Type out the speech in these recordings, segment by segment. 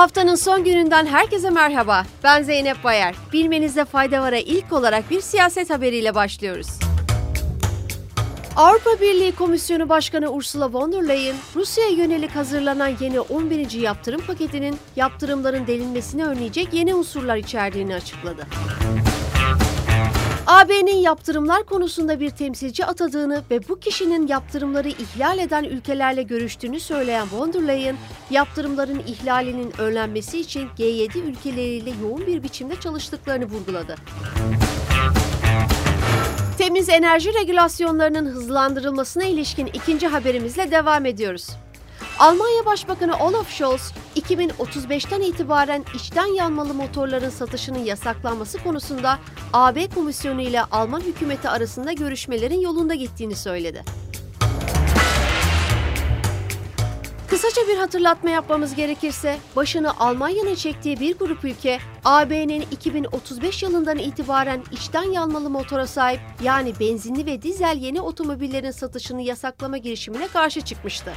Haftanın son gününden herkese merhaba. Ben Zeynep Bayar. Bilmenizde fayda var'a ilk olarak bir siyaset haberiyle başlıyoruz. Avrupa Birliği Komisyonu Başkanı Ursula von der Leyen, Rusya'ya yönelik hazırlanan yeni 11. yaptırım paketinin yaptırımların delinmesini önleyecek yeni unsurlar içerdiğini açıkladı. AB'nin yaptırımlar konusunda bir temsilci atadığını ve bu kişinin yaptırımları ihlal eden ülkelerle görüştüğünü söyleyen von der Leyen, yaptırımların ihlalinin önlenmesi için G7 ülkeleriyle yoğun bir biçimde çalıştıklarını vurguladı. Temiz enerji regülasyonlarının hızlandırılmasına ilişkin ikinci haberimizle devam ediyoruz. Almanya Başbakanı Olaf Scholz, 2035'ten itibaren içten yanmalı motorların satışının yasaklanması konusunda AB Komisyonu ile Alman hükümeti arasında görüşmelerin yolunda gittiğini söyledi. Kısaca bir hatırlatma yapmamız gerekirse, başını Almanya'nın çektiği bir grup ülke, AB'nin 2035 yılından itibaren içten yanmalı motora sahip yani benzinli ve dizel yeni otomobillerin satışını yasaklama girişimine karşı çıkmıştı.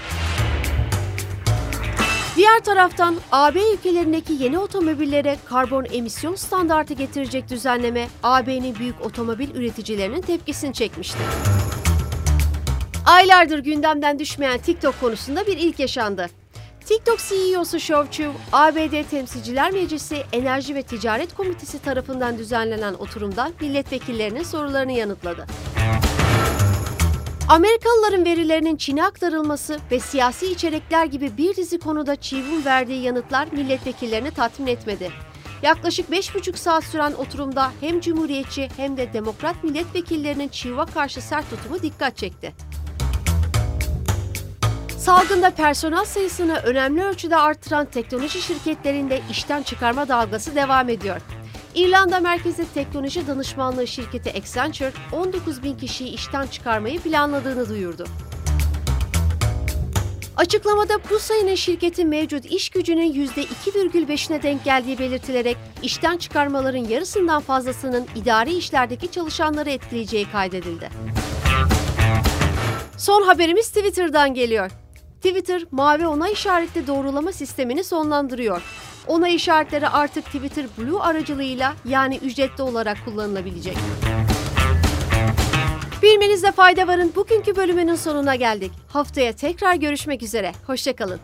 Diğer taraftan AB ülkelerindeki yeni otomobillere karbon emisyon standartı getirecek düzenleme AB'nin büyük otomobil üreticilerinin tepkisini çekmişti. Aylardır gündemden düşmeyen TikTok konusunda bir ilk yaşandı. TikTok CEO'su Shou Chu, ABD Temsilciler Meclisi Enerji ve Ticaret Komitesi tarafından düzenlenen oturumda milletvekillerinin sorularını yanıtladı. Amerikalıların verilerinin Çin'e aktarılması ve siyasi içerikler gibi bir dizi konuda Çiv'in verdiği yanıtlar milletvekillerini tatmin etmedi. Yaklaşık 5,5 saat süren oturumda hem Cumhuriyetçi hem de Demokrat milletvekillerinin Çiv'e karşı sert tutumu dikkat çekti. Salgında personel sayısını önemli ölçüde arttıran teknoloji şirketlerinde işten çıkarma dalgası devam ediyor. İrlanda merkezli teknoloji danışmanlığı şirketi Accenture 19 bin kişiyi işten çıkarmayı planladığını duyurdu. Açıklamada bu sayının şirketin mevcut iş gücünün %2,5'ine denk geldiği belirtilerek işten çıkarmaların yarısından fazlasının idari işlerdeki çalışanları etkileyeceği kaydedildi. Son haberimiz Twitter'dan geliyor. Twitter, mavi onay işaretli doğrulama sistemini sonlandırıyor. Onay işaretleri artık Twitter Blue aracılığıyla yani ücretli olarak kullanılabilecek. Bilmenizde fayda varın bugünkü bölümünün sonuna geldik. Haftaya tekrar görüşmek üzere. Hoşçakalın.